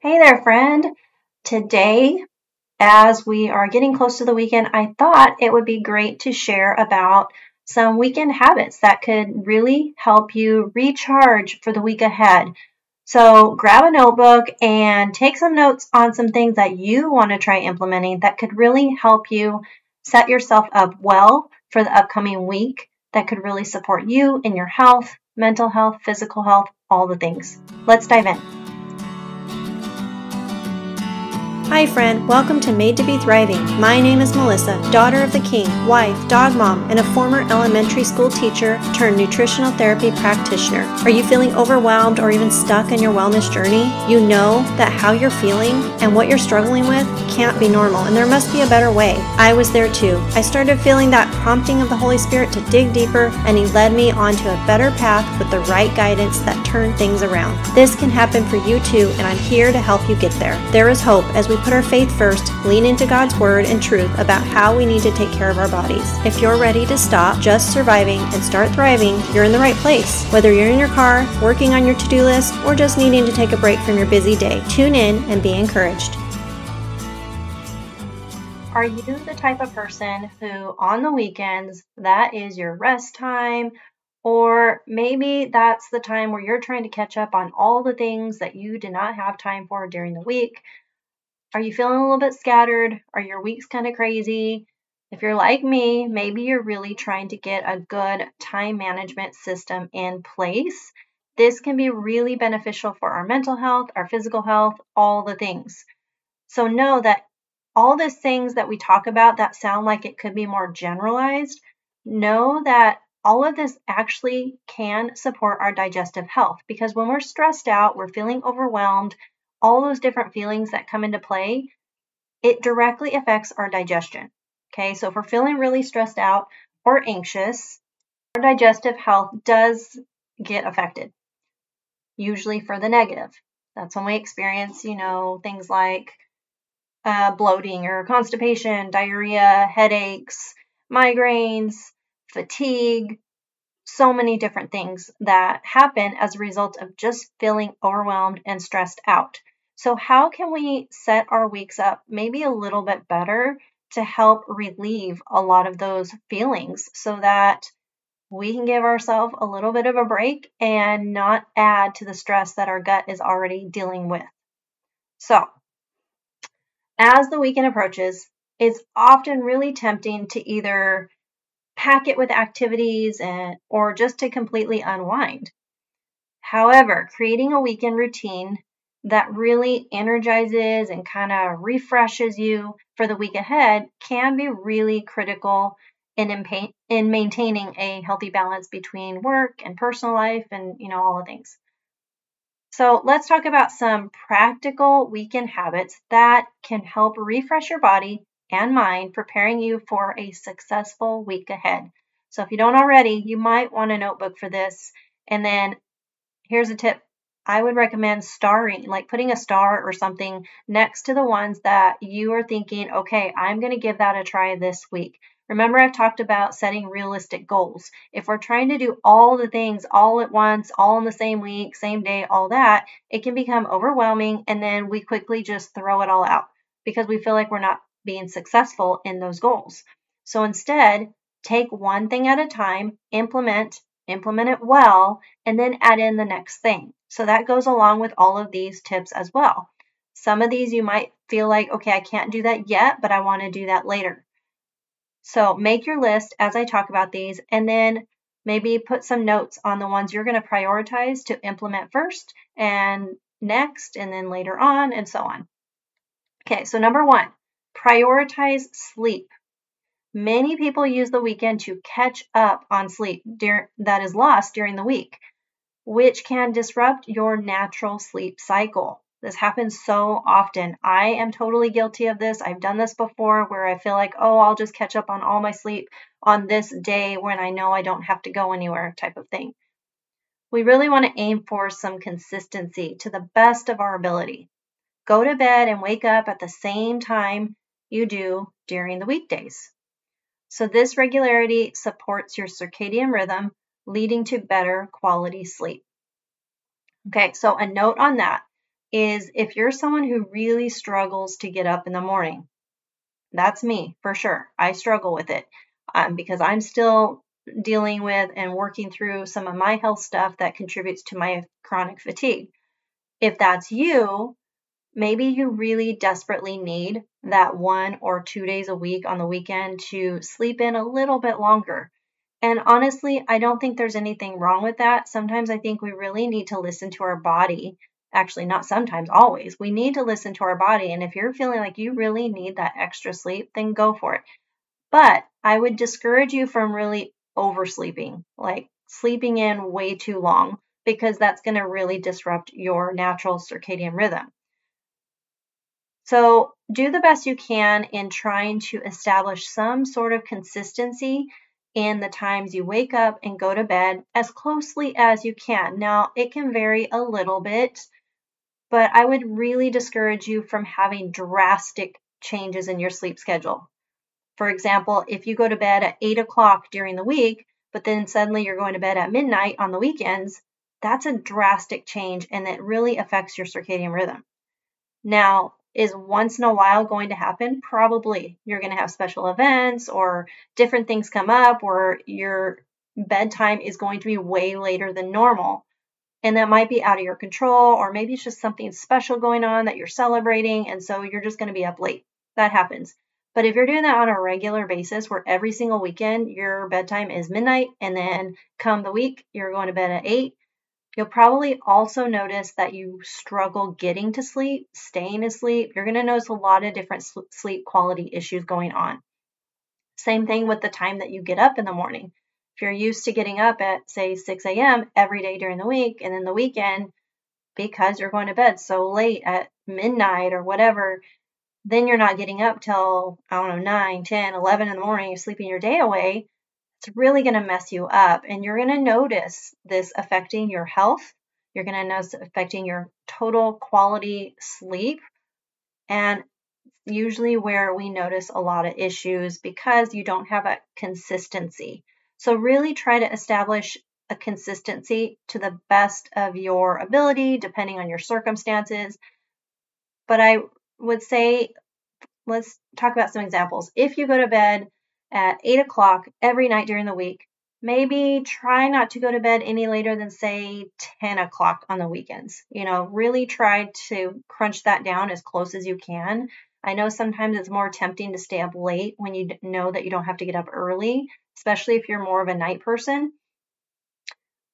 Hey there, friend. Today, as we are getting close to the weekend, I thought it would be great to share about some weekend habits that could really help you recharge for the week ahead. So, grab a notebook and take some notes on some things that you want to try implementing that could really help you set yourself up well for the upcoming week that could really support you in your health, mental health, physical health, all the things. Let's dive in. Hi, friend. Welcome to Made to Be Thriving. My name is Melissa, daughter of the king, wife, dog mom, and a former elementary school teacher turned nutritional therapy practitioner. Are you feeling overwhelmed or even stuck in your wellness journey? You know that how you're feeling and what you're struggling with can't be normal, and there must be a better way. I was there too. I started feeling that prompting of the Holy Spirit to dig deeper, and He led me onto a better path with the right guidance that turned things around. This can happen for you too, and I'm here to help you get there. There is hope as we we put our faith first, lean into God's word and truth about how we need to take care of our bodies. If you're ready to stop just surviving and start thriving, you're in the right place. Whether you're in your car, working on your to do list, or just needing to take a break from your busy day, tune in and be encouraged. Are you the type of person who, on the weekends, that is your rest time, or maybe that's the time where you're trying to catch up on all the things that you did not have time for during the week? Are you feeling a little bit scattered? Are your weeks kind of crazy? If you're like me, maybe you're really trying to get a good time management system in place. This can be really beneficial for our mental health, our physical health, all the things. So know that all these things that we talk about that sound like it could be more generalized, know that all of this actually can support our digestive health because when we're stressed out, we're feeling overwhelmed, all those different feelings that come into play, it directly affects our digestion. Okay, so if we're feeling really stressed out or anxious, our digestive health does get affected, usually for the negative. That's when we experience, you know, things like uh, bloating or constipation, diarrhea, headaches, migraines, fatigue, so many different things that happen as a result of just feeling overwhelmed and stressed out. So, how can we set our weeks up maybe a little bit better to help relieve a lot of those feelings so that we can give ourselves a little bit of a break and not add to the stress that our gut is already dealing with? So, as the weekend approaches, it's often really tempting to either pack it with activities and or just to completely unwind. However, creating a weekend routine that really energizes and kind of refreshes you for the week ahead can be really critical in, in, in maintaining a healthy balance between work and personal life and you know all the things. So let's talk about some practical weekend habits that can help refresh your body and mind, preparing you for a successful week ahead. So if you don't already, you might want a notebook for this. And then here's a tip I would recommend starring, like putting a star or something next to the ones that you are thinking, okay, I'm going to give that a try this week. Remember, I've talked about setting realistic goals. If we're trying to do all the things all at once, all in the same week, same day, all that, it can become overwhelming and then we quickly just throw it all out because we feel like we're not being successful in those goals. So instead, take one thing at a time, implement, implement it well, and then add in the next thing. So that goes along with all of these tips as well. Some of these you might feel like, okay, I can't do that yet, but I want to do that later. So make your list as I talk about these, and then maybe put some notes on the ones you're going to prioritize to implement first and next, and then later on, and so on. Okay, so number one, prioritize sleep. Many people use the weekend to catch up on sleep that is lost during the week, which can disrupt your natural sleep cycle. This happens so often. I am totally guilty of this. I've done this before where I feel like, oh, I'll just catch up on all my sleep on this day when I know I don't have to go anywhere, type of thing. We really want to aim for some consistency to the best of our ability. Go to bed and wake up at the same time you do during the weekdays. So this regularity supports your circadian rhythm, leading to better quality sleep. Okay, so a note on that. is if you're someone who really struggles to get up in the morning. That's me for sure. I struggle with it um, because I'm still dealing with and working through some of my health stuff that contributes to my chronic fatigue. If that's you, maybe you really desperately need that one or two days a week on the weekend to sleep in a little bit longer. And honestly, I don't think there's anything wrong with that. Sometimes I think we really need to listen to our body. Actually, not sometimes, always. We need to listen to our body. And if you're feeling like you really need that extra sleep, then go for it. But I would discourage you from really oversleeping, like sleeping in way too long, because that's going to really disrupt your natural circadian rhythm. So, do the best you can in trying to establish some sort of consistency in the times you wake up and go to bed as closely as you can. Now, it can vary a little bit, but I would really discourage you from having drastic changes in your sleep schedule. For example, if you go to bed at 8 o'clock during the week, but then suddenly you're going to bed at midnight on the weekends, that's a drastic change and it really affects your circadian rhythm. Now, is once in a while going to happen? Probably. You're going to have special events or different things come up where your bedtime is going to be way later than normal. And that might be out of your control, or maybe it's just something special going on that you're celebrating, and so you're just going to be up late. That happens. But if you're doing that on a regular basis, where every single weekend your bedtime is midnight, and then come the week, you're going to bed at 8, you'll probably also notice that you struggle getting to sleep, staying asleep. You're going to notice a lot of different sleep quality issues going on. Same thing with the time that you get up in the morning. If you're used to getting up at, say, 6 a.m. every day during the week, and then the weekend, because you're going to bed so late at midnight or whatever, then you're not getting up till, I don't know, 9, 10, 11 in the morning, you're sleeping your day away, it's really going to mess you up. And you're going to notice this affecting your health. You're going to notice affecting your total quality sleep. And usually where we notice a lot of issues because you don't have a consistency. So, really try to establish a consistency to the best of your ability, depending on your circumstances. But I would say, let's talk about some examples. If you go to bed at 8 o'clock every night during the week, maybe try not to go to bed any later than, say, 10 o'clock on the weekends. You know, really try to crunch that down as close as you can. I know sometimes it's more tempting to stay up late when you know that you don't have to get up early, especially if you're more of a night person.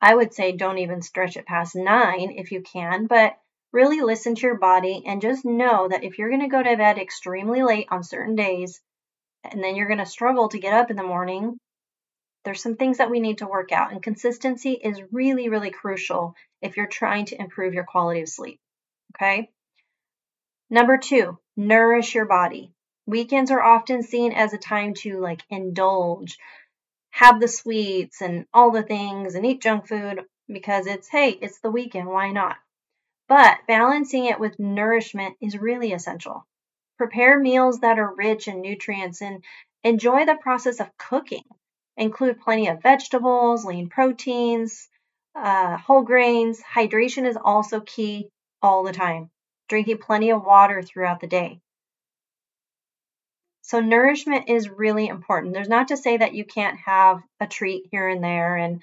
I would say don't even stretch it past nine if you can, but Really listen to your body and just know that if you're going to go to bed extremely late on certain days and then you're going to struggle to get up in the morning, there's some things that we need to work out. And consistency is really, really crucial if you're trying to improve your quality of sleep. Okay. Number two, nourish your body. Weekends are often seen as a time to like indulge, have the sweets and all the things and eat junk food because it's, hey, it's the weekend. Why not? But balancing it with nourishment is really essential. Prepare meals that are rich in nutrients and enjoy the process of cooking. Include plenty of vegetables, lean proteins, uh, whole grains. Hydration is also key all the time. Drinking plenty of water throughout the day. So, nourishment is really important. There's not to say that you can't have a treat here and there and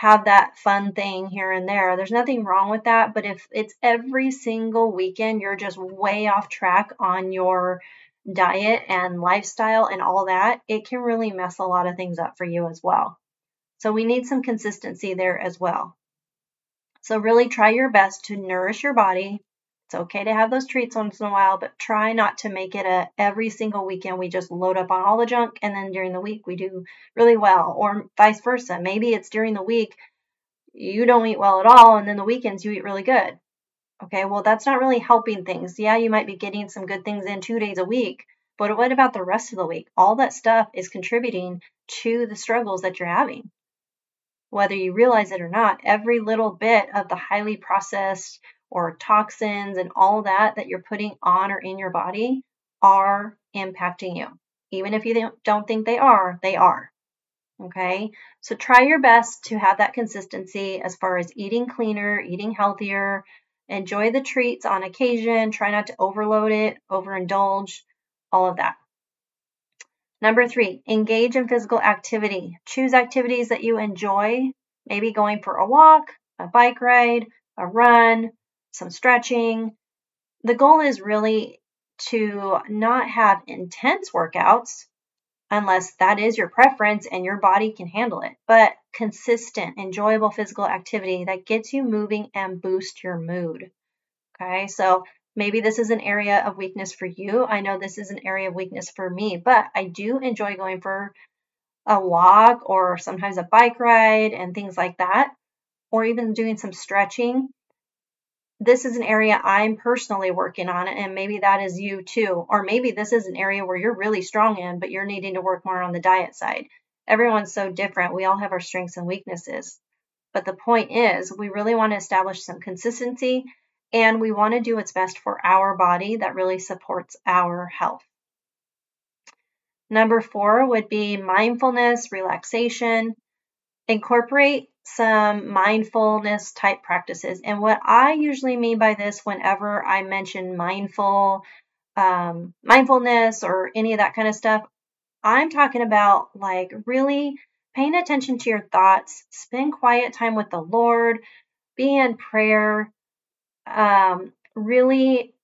have that fun thing here and there. There's nothing wrong with that, but if it's every single weekend you're just way off track on your diet and lifestyle and all that, it can really mess a lot of things up for you as well. So we need some consistency there as well. So really try your best to nourish your body, it's okay to have those treats once in a while, but try not to make it a every single weekend we just load up on all the junk and then during the week we do really well, or vice versa. Maybe it's during the week you don't eat well at all, and then the weekends you eat really good. Okay, well, that's not really helping things. Yeah, you might be getting some good things in two days a week, but what about the rest of the week? All that stuff is contributing to the struggles that you're having. Whether you realize it or not, every little bit of the highly processed or toxins and all that that you're putting on or in your body are impacting you. Even if you don't think they are, they are. Okay, so try your best to have that consistency as far as eating cleaner, eating healthier, Enjoy the treats on occasion. Try not to overload it, overindulge, all of that. Number three, engage in physical activity. Choose activities that you enjoy, maybe going for a walk, a bike ride, a run, some stretching. The goal is really to not have intense workouts unless that is your preference and your body can handle it, but consistent, enjoyable physical activity that gets you moving and boost your mood. Okay, so maybe this is an area of weakness for you. I know this is an area of weakness for me, but I do enjoy going for a walk or sometimes a bike ride and things like that, or even doing some stretching this is an area I'm personally working on, and maybe that is you too. Or maybe this is an area where you're really strong in, but you're needing to work more on the diet side. Everyone's so different. We all have our strengths and weaknesses. But the point is, we really want to establish some consistency and we want to do what's best for our body that really supports our health. Number four would be mindfulness, relaxation. Incorporate some mindfulness type practices. And what I usually mean by this, whenever I mention mindful, um, mindfulness or any of that kind of stuff, I'm talking about like really paying attention to your thoughts, spend quiet time with the Lord, be in prayer, um, really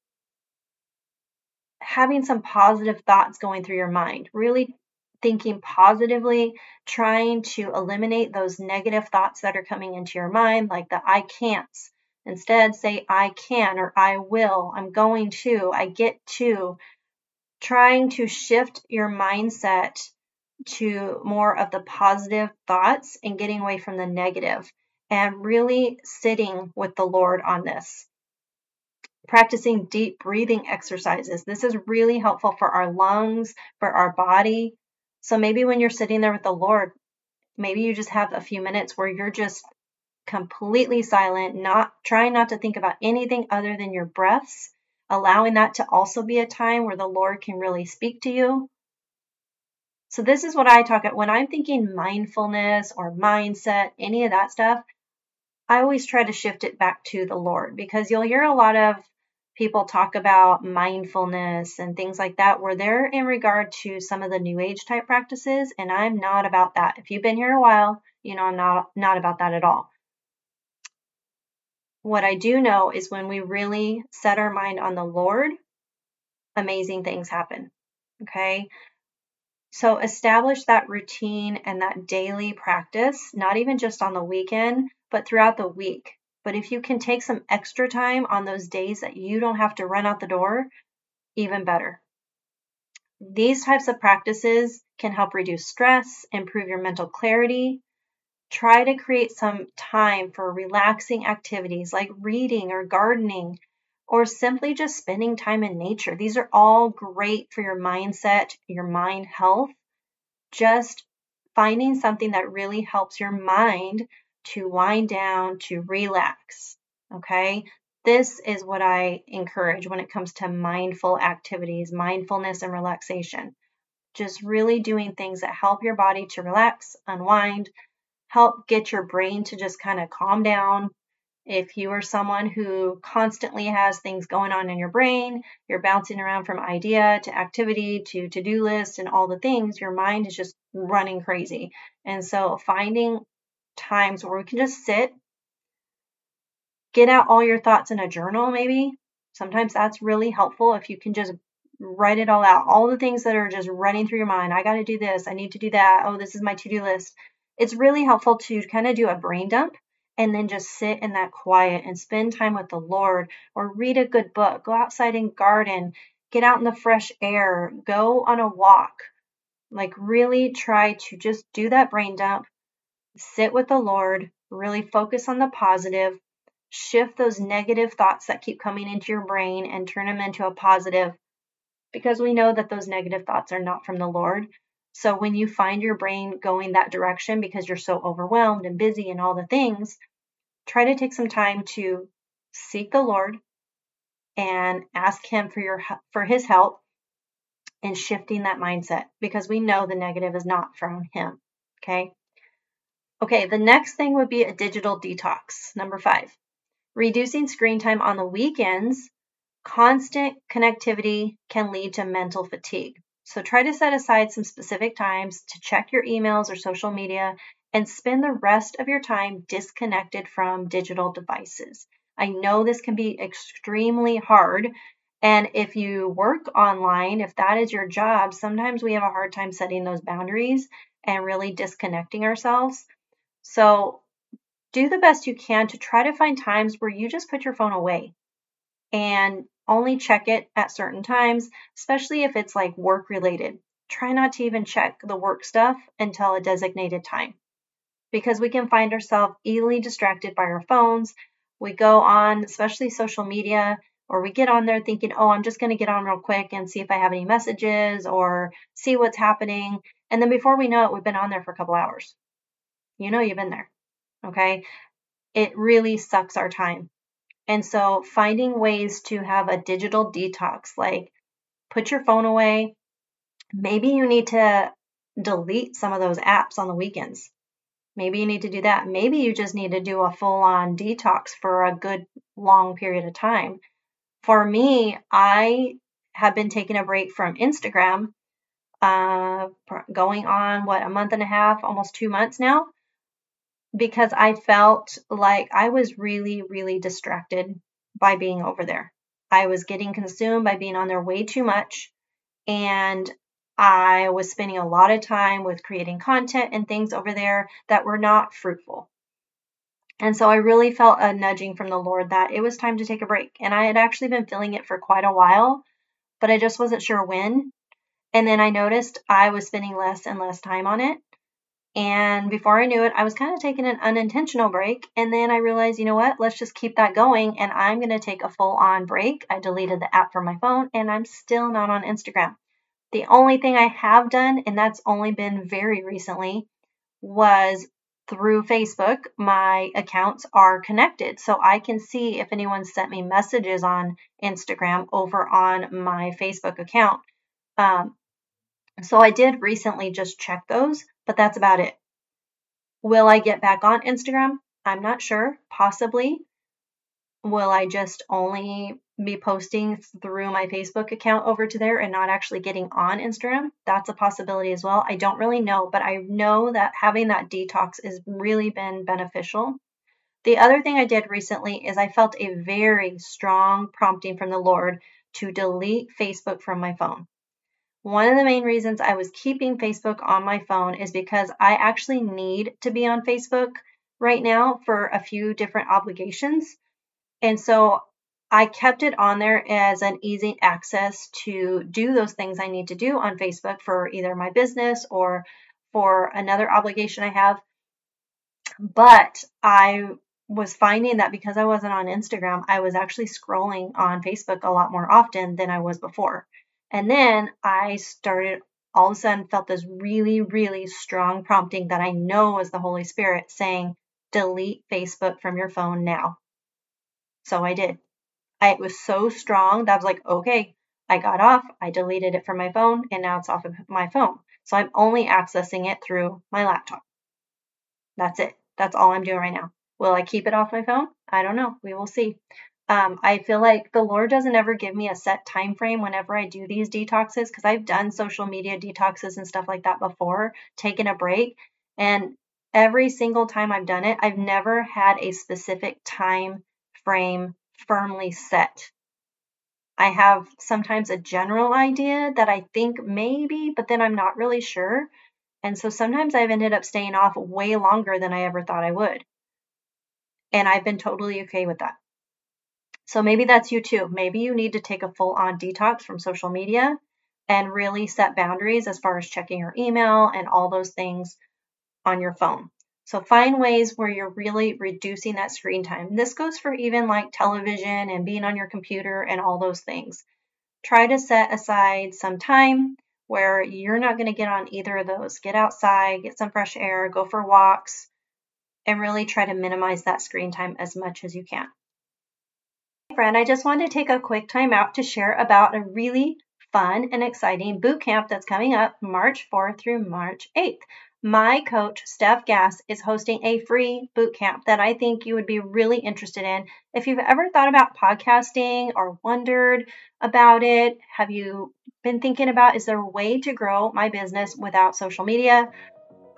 having some positive thoughts going through your mind, really thinking positively, trying to eliminate those negative thoughts that are coming into your mind, like the I can'ts. Instead, say I can or I will, I'm going to, I get to. Trying to shift your mindset to more of the positive thoughts and getting away from the negative and really sitting with the Lord on this. Practicing deep breathing exercises. This is really helpful for our lungs, for our body, so maybe when you're sitting there with the Lord, maybe you just have a few minutes where you're just completely silent, not trying not to think about anything other than your breaths, allowing that to also be a time where the Lord can really speak to you. So this is what I talk about when I'm thinking mindfulness or mindset, any of that stuff. I always try to shift it back to the Lord because you'll hear a lot of people talk about mindfulness and things like that, where they're in regard to some of the new age type practices, and I'm not about that. If you've been here a while, you know I'm not not about that at all. What I do know is when we really set our mind on the Lord, amazing things happen. Okay? So establish that routine and that daily practice, not even just on the weekend, but throughout the week. But if you can take some extra time on those days that you don't have to run out the door, even better. These types of practices can help reduce stress, improve your mental clarity. Try to create some time for relaxing activities like reading or gardening, or simply just spending time in nature. These are all great for your mindset, your mind health. Just finding something that really helps your mind to wind down, to relax. Okay. This is what I encourage when it comes to mindful activities, mindfulness and relaxation. Just really doing things that help your body to relax, unwind, help get your brain to just kind of calm down. If you are someone who constantly has things going on in your brain, you're bouncing around from idea to activity to to do list and all the things, your mind is just running crazy. And so finding times where we can just sit, get out all your thoughts in a journal, maybe. Sometimes that's really helpful if you can just write it all out. All the things that are just running through your mind. I got to do this. I need to do that. Oh, this is my to do list. It's really helpful to kind of do a brain dump and then just sit in that quiet and spend time with the Lord or read a good book, go outside and garden, get out in the fresh air, go on a walk. Like, really try to just do that brain dump sit with the Lord, really focus on the positive, shift those negative thoughts that keep coming into your brain and turn them into a positive because we know that those negative thoughts are not from the Lord. So when you find your brain going that direction because you're so overwhelmed and busy and all the things, try to take some time to seek the Lord and ask him for your for his help in shifting that mindset because we know the negative is not from him, okay? Okay, the next thing would be a digital detox. Number five. Reducing screen time on the weekends, constant connectivity can lead to mental fatigue. So try to set aside some specific times to check your emails or social media and spend the rest of your time disconnected from digital devices. I know this can be extremely hard. And if you work online, if that is your job, sometimes we have a hard time setting those boundaries and really disconnecting ourselves. So do the best you can to try to find times where you just put your phone away and only check it at certain times, especially if it's like work related. Try not to even check the work stuff until a designated time because we can find ourselves easily distracted by our phones. We go on, especially social media, or we get on there thinking, oh, I'm just going to get on real quick and see if I have any messages or see what's happening. And then before we know it, we've been on there for a couple hours. You know, you've been there. Okay. It really sucks our time. And so finding ways to have a digital detox, like put your phone away. Maybe you need to delete some of those apps on the weekends. Maybe you need to do that. Maybe you just need to do a full on detox for a good long period of time. For me, I have been taking a break from Instagram, uh, going on what a month and a half, almost two months now because I felt like I was really, really distracted by being over there. I was getting consumed by being on there way too much. And I was spending a lot of time with creating content and things over there that were not fruitful. And so I really felt a nudging from the Lord that it was time to take a break. And I had actually been feeling it for quite a while, but I just wasn't sure when. And then I noticed I was spending less and less time on it. And before I knew it, I was kind of taking an unintentional break. And then I realized, you know what? Let's just keep that going. And I'm going to take a full on break. I deleted the app from my phone and I'm still not on Instagram. The only thing I have done, and that's only been very recently, was through Facebook. My accounts are connected. So I can see if anyone sent me messages on Instagram over on my Facebook account. Um, so I did recently just check those but that's about it. Will I get back on Instagram? I'm not sure. Possibly. Will I just only be posting through my Facebook account over to there and not actually getting on Instagram? That's a possibility as well. I don't really know, but I know that having that detox has really been beneficial. The other thing I did recently is I felt a very strong prompting from the Lord to delete Facebook from my phone. One of the main reasons I was keeping Facebook on my phone is because I actually need to be on Facebook right now for a few different obligations. And so I kept it on there as an easy access to do those things I need to do on Facebook for either my business or for another obligation I have. But I was finding that because I wasn't on Instagram, I was actually scrolling on Facebook a lot more often than I was before. And then I started all of a sudden felt this really, really strong prompting that I know was the Holy Spirit saying, delete Facebook from your phone now. So I did. I, it was so strong that I was like, okay, I got off, I deleted it from my phone, and now it's off of my phone. So I'm only accessing it through my laptop. That's it. That's all I'm doing right now. Will I keep it off my phone? I don't know. We will see. Um, I feel like the Lord doesn't ever give me a set time frame whenever I do these detoxes because I've done social media detoxes and stuff like that before, taken a break, and every single time I've done it, I've never had a specific time frame firmly set. I have sometimes a general idea that I think maybe, but then I'm not really sure. And so sometimes I've ended up staying off way longer than I ever thought I would. And I've been totally okay with that. So maybe that's you too. Maybe you need to take a full on detox from social media and really set boundaries as far as checking your email and all those things on your phone. So find ways where you're really reducing that screen time. This goes for even like television and being on your computer and all those things. Try to set aside some time where you're not going to get on either of those. Get outside, get some fresh air, go for walks, and really try to minimize that screen time as much as you can friend, I just wanted to take a quick time out to share about a really fun and exciting boot camp that's coming up March 4th through March 8th. My coach, Steph Gass, is hosting a free boot camp that I think you would be really interested in. If you've ever thought about podcasting or wondered about it, have you been thinking about is there a way to grow my business without social media?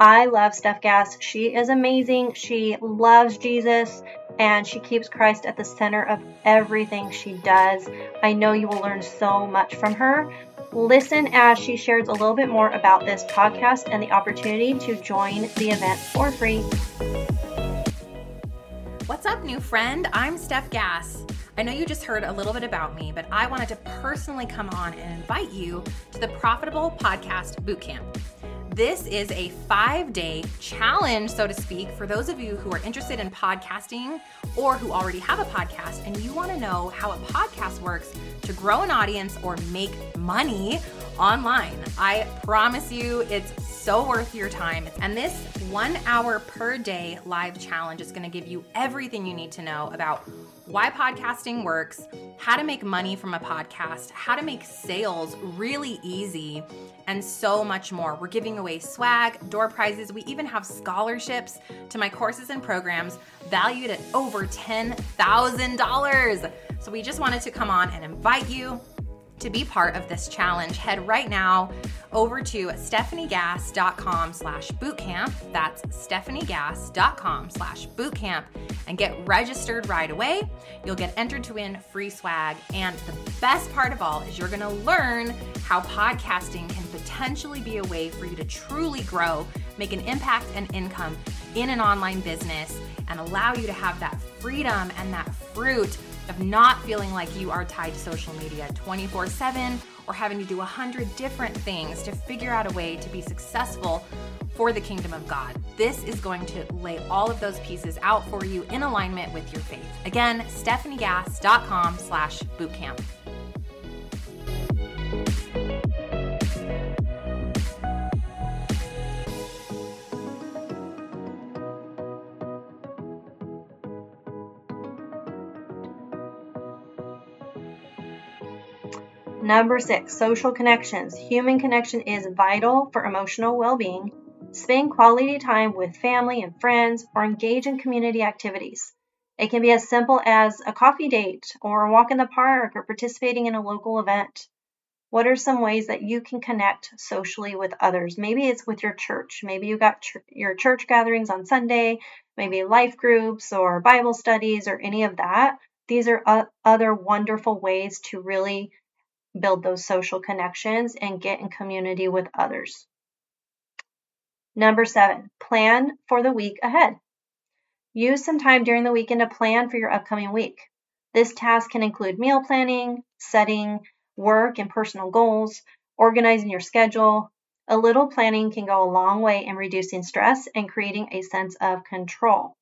I love Steph Gass. She is amazing. She loves Jesus and she keeps Christ at the center of everything she does. I know you will learn so much from her. Listen as she shares a little bit more about this podcast and the opportunity to join the event for free. What's up, new friend? I'm Steph Gass. I know you just heard a little bit about me, but I wanted to personally come on and invite you to the Profitable Podcast Bootcamp. This is a five day challenge, so to speak, for those of you who are interested in podcasting or who already have a podcast and you want to know how a podcast works to grow an audience or make money online. I promise you it's so worth your time. And this one hour per day live challenge is to give you everything you need to know about why podcasting works, how to make money from a podcast, how to make sales really easy, and so much more. We're giving away swag, door prizes. We even have scholarships to my courses and programs valued at over $10,000. So we just wanted to come on and invite you to be part of this challenge, head right now over to stefaniegass.com slash bootcamp. That's stefaniegass.com slash bootcamp and get registered right away. You'll get entered to win free swag. And the best part of all is you're going to learn how podcasting can potentially be a way for you to truly grow, make an impact and income in an online business, and allow you to have that freedom and that fruit of not feeling like you are tied to social media 24 7 or having to do a hundred different things to figure out a way to be successful for the kingdom of God. This is going to lay all of those pieces out for you in alignment with your faith. Again, stefaniegass.com slash bootcamp. Number six, social connections. Human connection is vital for emotional well being. Spend quality time with family and friends or engage in community activities. It can be as simple as a coffee date or a walk in the park or participating in a local event. What are some ways that you can connect socially with others? Maybe it's with your church. Maybe you got ch- your church gatherings on Sunday, maybe life groups or Bible studies or any of that. These are uh, other wonderful ways to really build those social connections and get in community with others. Number seven, plan for the week ahead. Use some time during the weekend to plan for your upcoming week. This task can include meal planning, setting work and personal goals, organizing your schedule. A little planning can go a long way in reducing stress and creating a sense of control.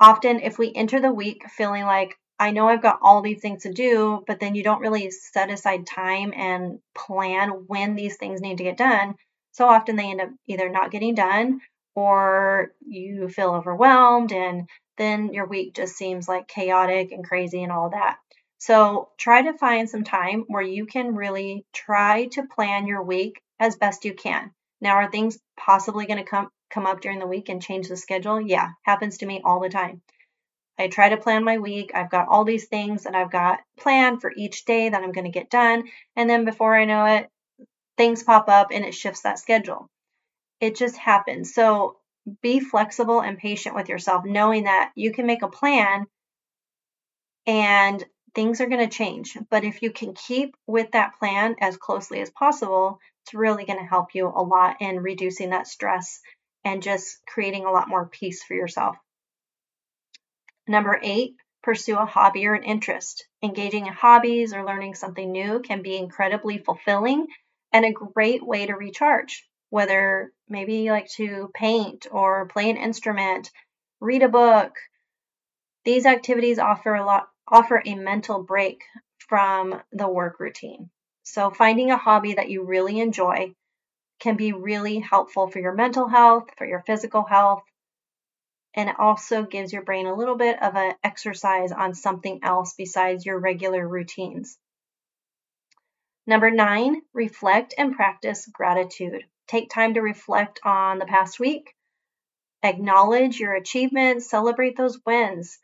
Often, if we enter the week feeling like, I know I've got all these things to do, but then you don't really set aside time and plan when these things need to get done. So often they end up either not getting done or you feel overwhelmed and then your week just seems like chaotic and crazy and all that. So try to find some time where you can really try to plan your week as best you can. Now, are things possibly going to come come up during the week and change the schedule? Yeah, happens to me all the time. I try to plan my week. I've got all these things that I've got planned for each day that I'm going to get done. And then before I know it, things pop up and it shifts that schedule. It just happens. So be flexible and patient with yourself, knowing that you can make a plan and things are going to change. But if you can keep with that plan as closely as possible, it's really going to help you a lot in reducing that stress and just creating a lot more peace for yourself. Number eight, pursue a hobby or an interest. Engaging in hobbies or learning something new can be incredibly fulfilling and a great way to recharge. Whether maybe you like to paint or play an instrument, read a book. These activities offer a lot offer a mental break from the work routine. So finding a hobby that you really enjoy can be really helpful for your mental health, for your physical health, and it also gives your brain a little bit of an exercise on something else besides your regular routines. Number nine, reflect and practice gratitude. take time to reflect on the past week, acknowledge your achievements, celebrate those wins,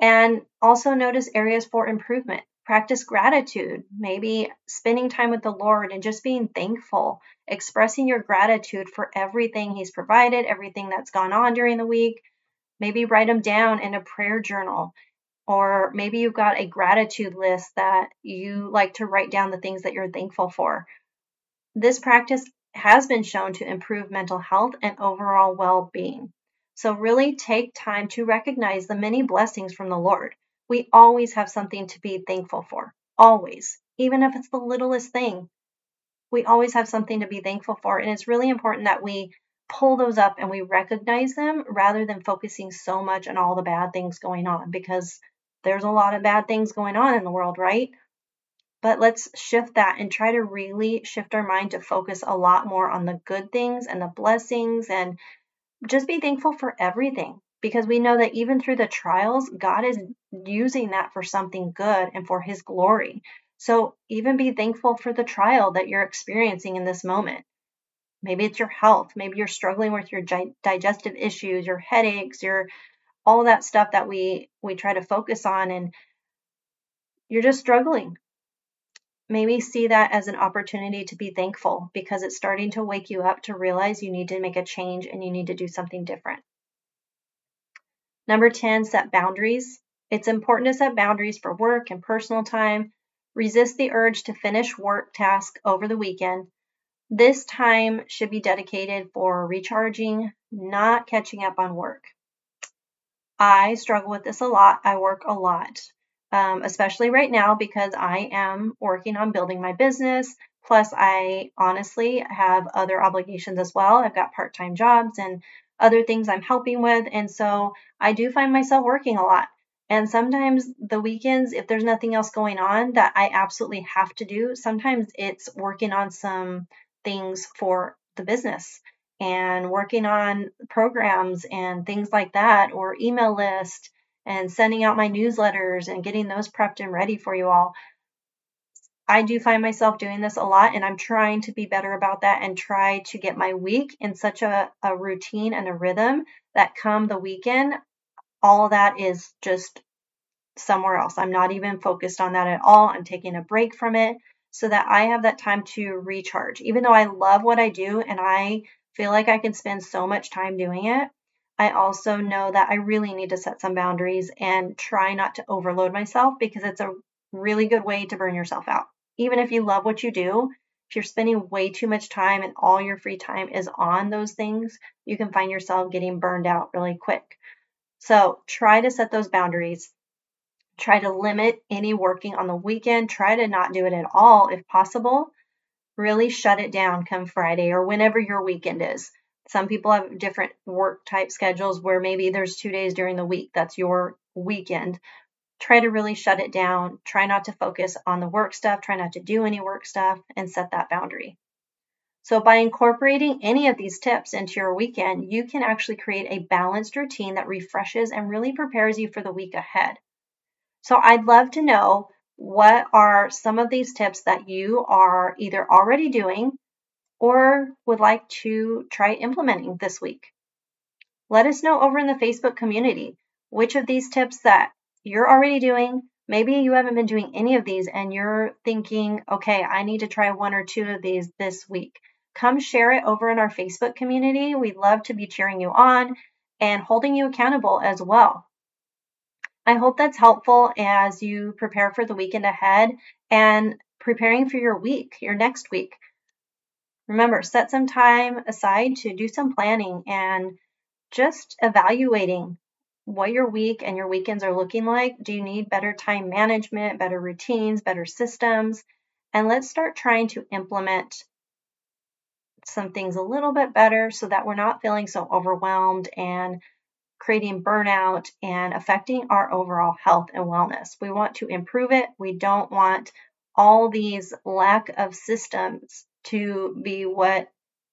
and also notice areas for improvement. Practice gratitude, maybe spending time with the Lord and just being thankful, expressing your gratitude for everything He's provided, everything that's gone on during the week. Maybe write them down in a prayer journal or maybe you've got a gratitude list that you like to write down the things that you're thankful for. This practice has been shown to improve mental health and overall well being. So, really take time to recognize the many blessings from the Lord. We always have something to be thankful for, always, even if it's the littlest thing. We always have something to be thankful for. And it's really important that we pull those up and we recognize them rather than focusing so much on all the bad things going on because there's a lot of bad things going on in the world, right? But let's shift that and try to really shift our mind to focus a lot more on the good things and the blessings and just be thankful for everything because we know that even through the trials, God is using that for something good and for His glory. So even be thankful for the trial that you're experiencing in this moment. Maybe it's your health. Maybe you're struggling with your digestive issues, your headaches, your all that stuff that we we try to focus on and you're just struggling. Maybe see that as an opportunity to be thankful because it's starting to wake you up to realize you need to make a change and you need to do something different. Number 10 set boundaries. It's important to set boundaries for work and personal time. Resist the urge to finish work tasks over the weekend this time should be dedicated for recharging not catching up on work I struggle with this a lot. I work a lot, um, especially right now because I am working on building my business. Plus, I honestly have other obligations as well. I've got part time jobs and other things I'm helping with. And so I do find myself working a lot. And sometimes the weekends, if there's nothing else going on that I absolutely have to do, sometimes it's working on some things for the business and working on programs and things like that, or email list and sending out my newsletters and getting those prepped and ready for you all. I do find myself doing this a lot, and I'm trying to be better about that and try to get my week in such a, a routine and a rhythm that come the weekend, all that is just somewhere else. I'm not even focused on that at all. I'm taking a break from it so that I have that time to recharge. Even though I love what I do and I feel like I can spend so much time doing it, I also know that I really need to set some boundaries and try not to overload myself because it's a really good way to burn yourself out. Even if you love what you do, if you're spending way too much time and all your free time is on those things, you can find yourself getting burned out really quick. So try to set those boundaries. Try to limit any working on the weekend. Try to not do it at all if possible really shut it down come Friday or whenever your weekend is. Some people have different work type schedules where maybe there's two days during the week that's your weekend. Try to really shut it down. Try not to focus on the work stuff. Try not to do any work stuff and set that boundary. So, by incorporating any of these tips into your weekend, you can actually create a balanced routine that refreshes and really prepares you for the week ahead. So, I'd love to know what are some of these tips that you are either already doing or would like to try implementing this week? Let us know over in the Facebook community which of these tips that you're already doing. Maybe you haven't been doing any of these and you're thinking, okay, I need to try one or two of these this week. Come share it over in our Facebook community. We'd love to be cheering you on and holding you accountable as well. I hope that's helpful as you prepare for the weekend ahead and preparing for your week, your next week. Remember, set some time aside to do some planning and just evaluating what your week and your weekends are looking like. Do you need better time management, better routines, better systems? And let's start trying to implement some things a little bit better so that we're not feeling so overwhelmed and creating burnout and affecting our overall health and wellness. We want to improve it. We don't want all these lack of systems to be what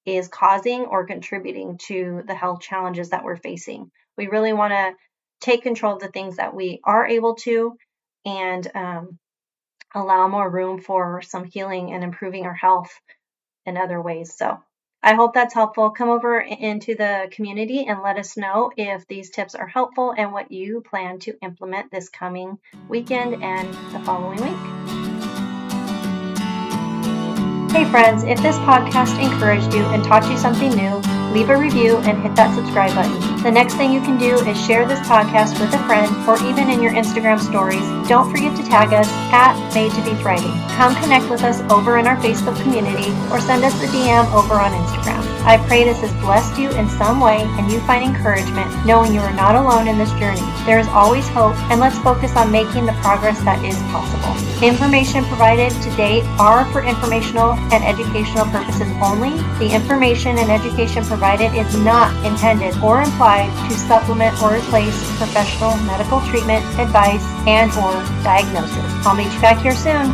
is causing or contributing to the health challenges that we're facing. We really want to take control of the things that we are able to and um, allow more room for some healing and improving our health in other ways. So, I hope that's helpful. Come over into the community and let us know if these tips are helpful and what you plan to implement this coming weekend and the following week. Hey friends, if this podcast encouraged you and taught you something new, leave a review and hit that subscribe button. The next thing you can do is share this podcast with a friend or even in your Instagram stories. Don't forget to tag us at Made to Be Thriving. Come connect with us over in our Facebook community or send us a DM over on Instagram. I pray this has blessed you in some way and you find encouragement knowing you are not alone in this journey. There is always hope, and let's focus on making the progress that is possible. Information provided to date are for informational and educational purposes only. The information and education provided is not intended or implied to supplement or replace professional medical treatment, advice, and or diagnosis. I'll meet you back here soon.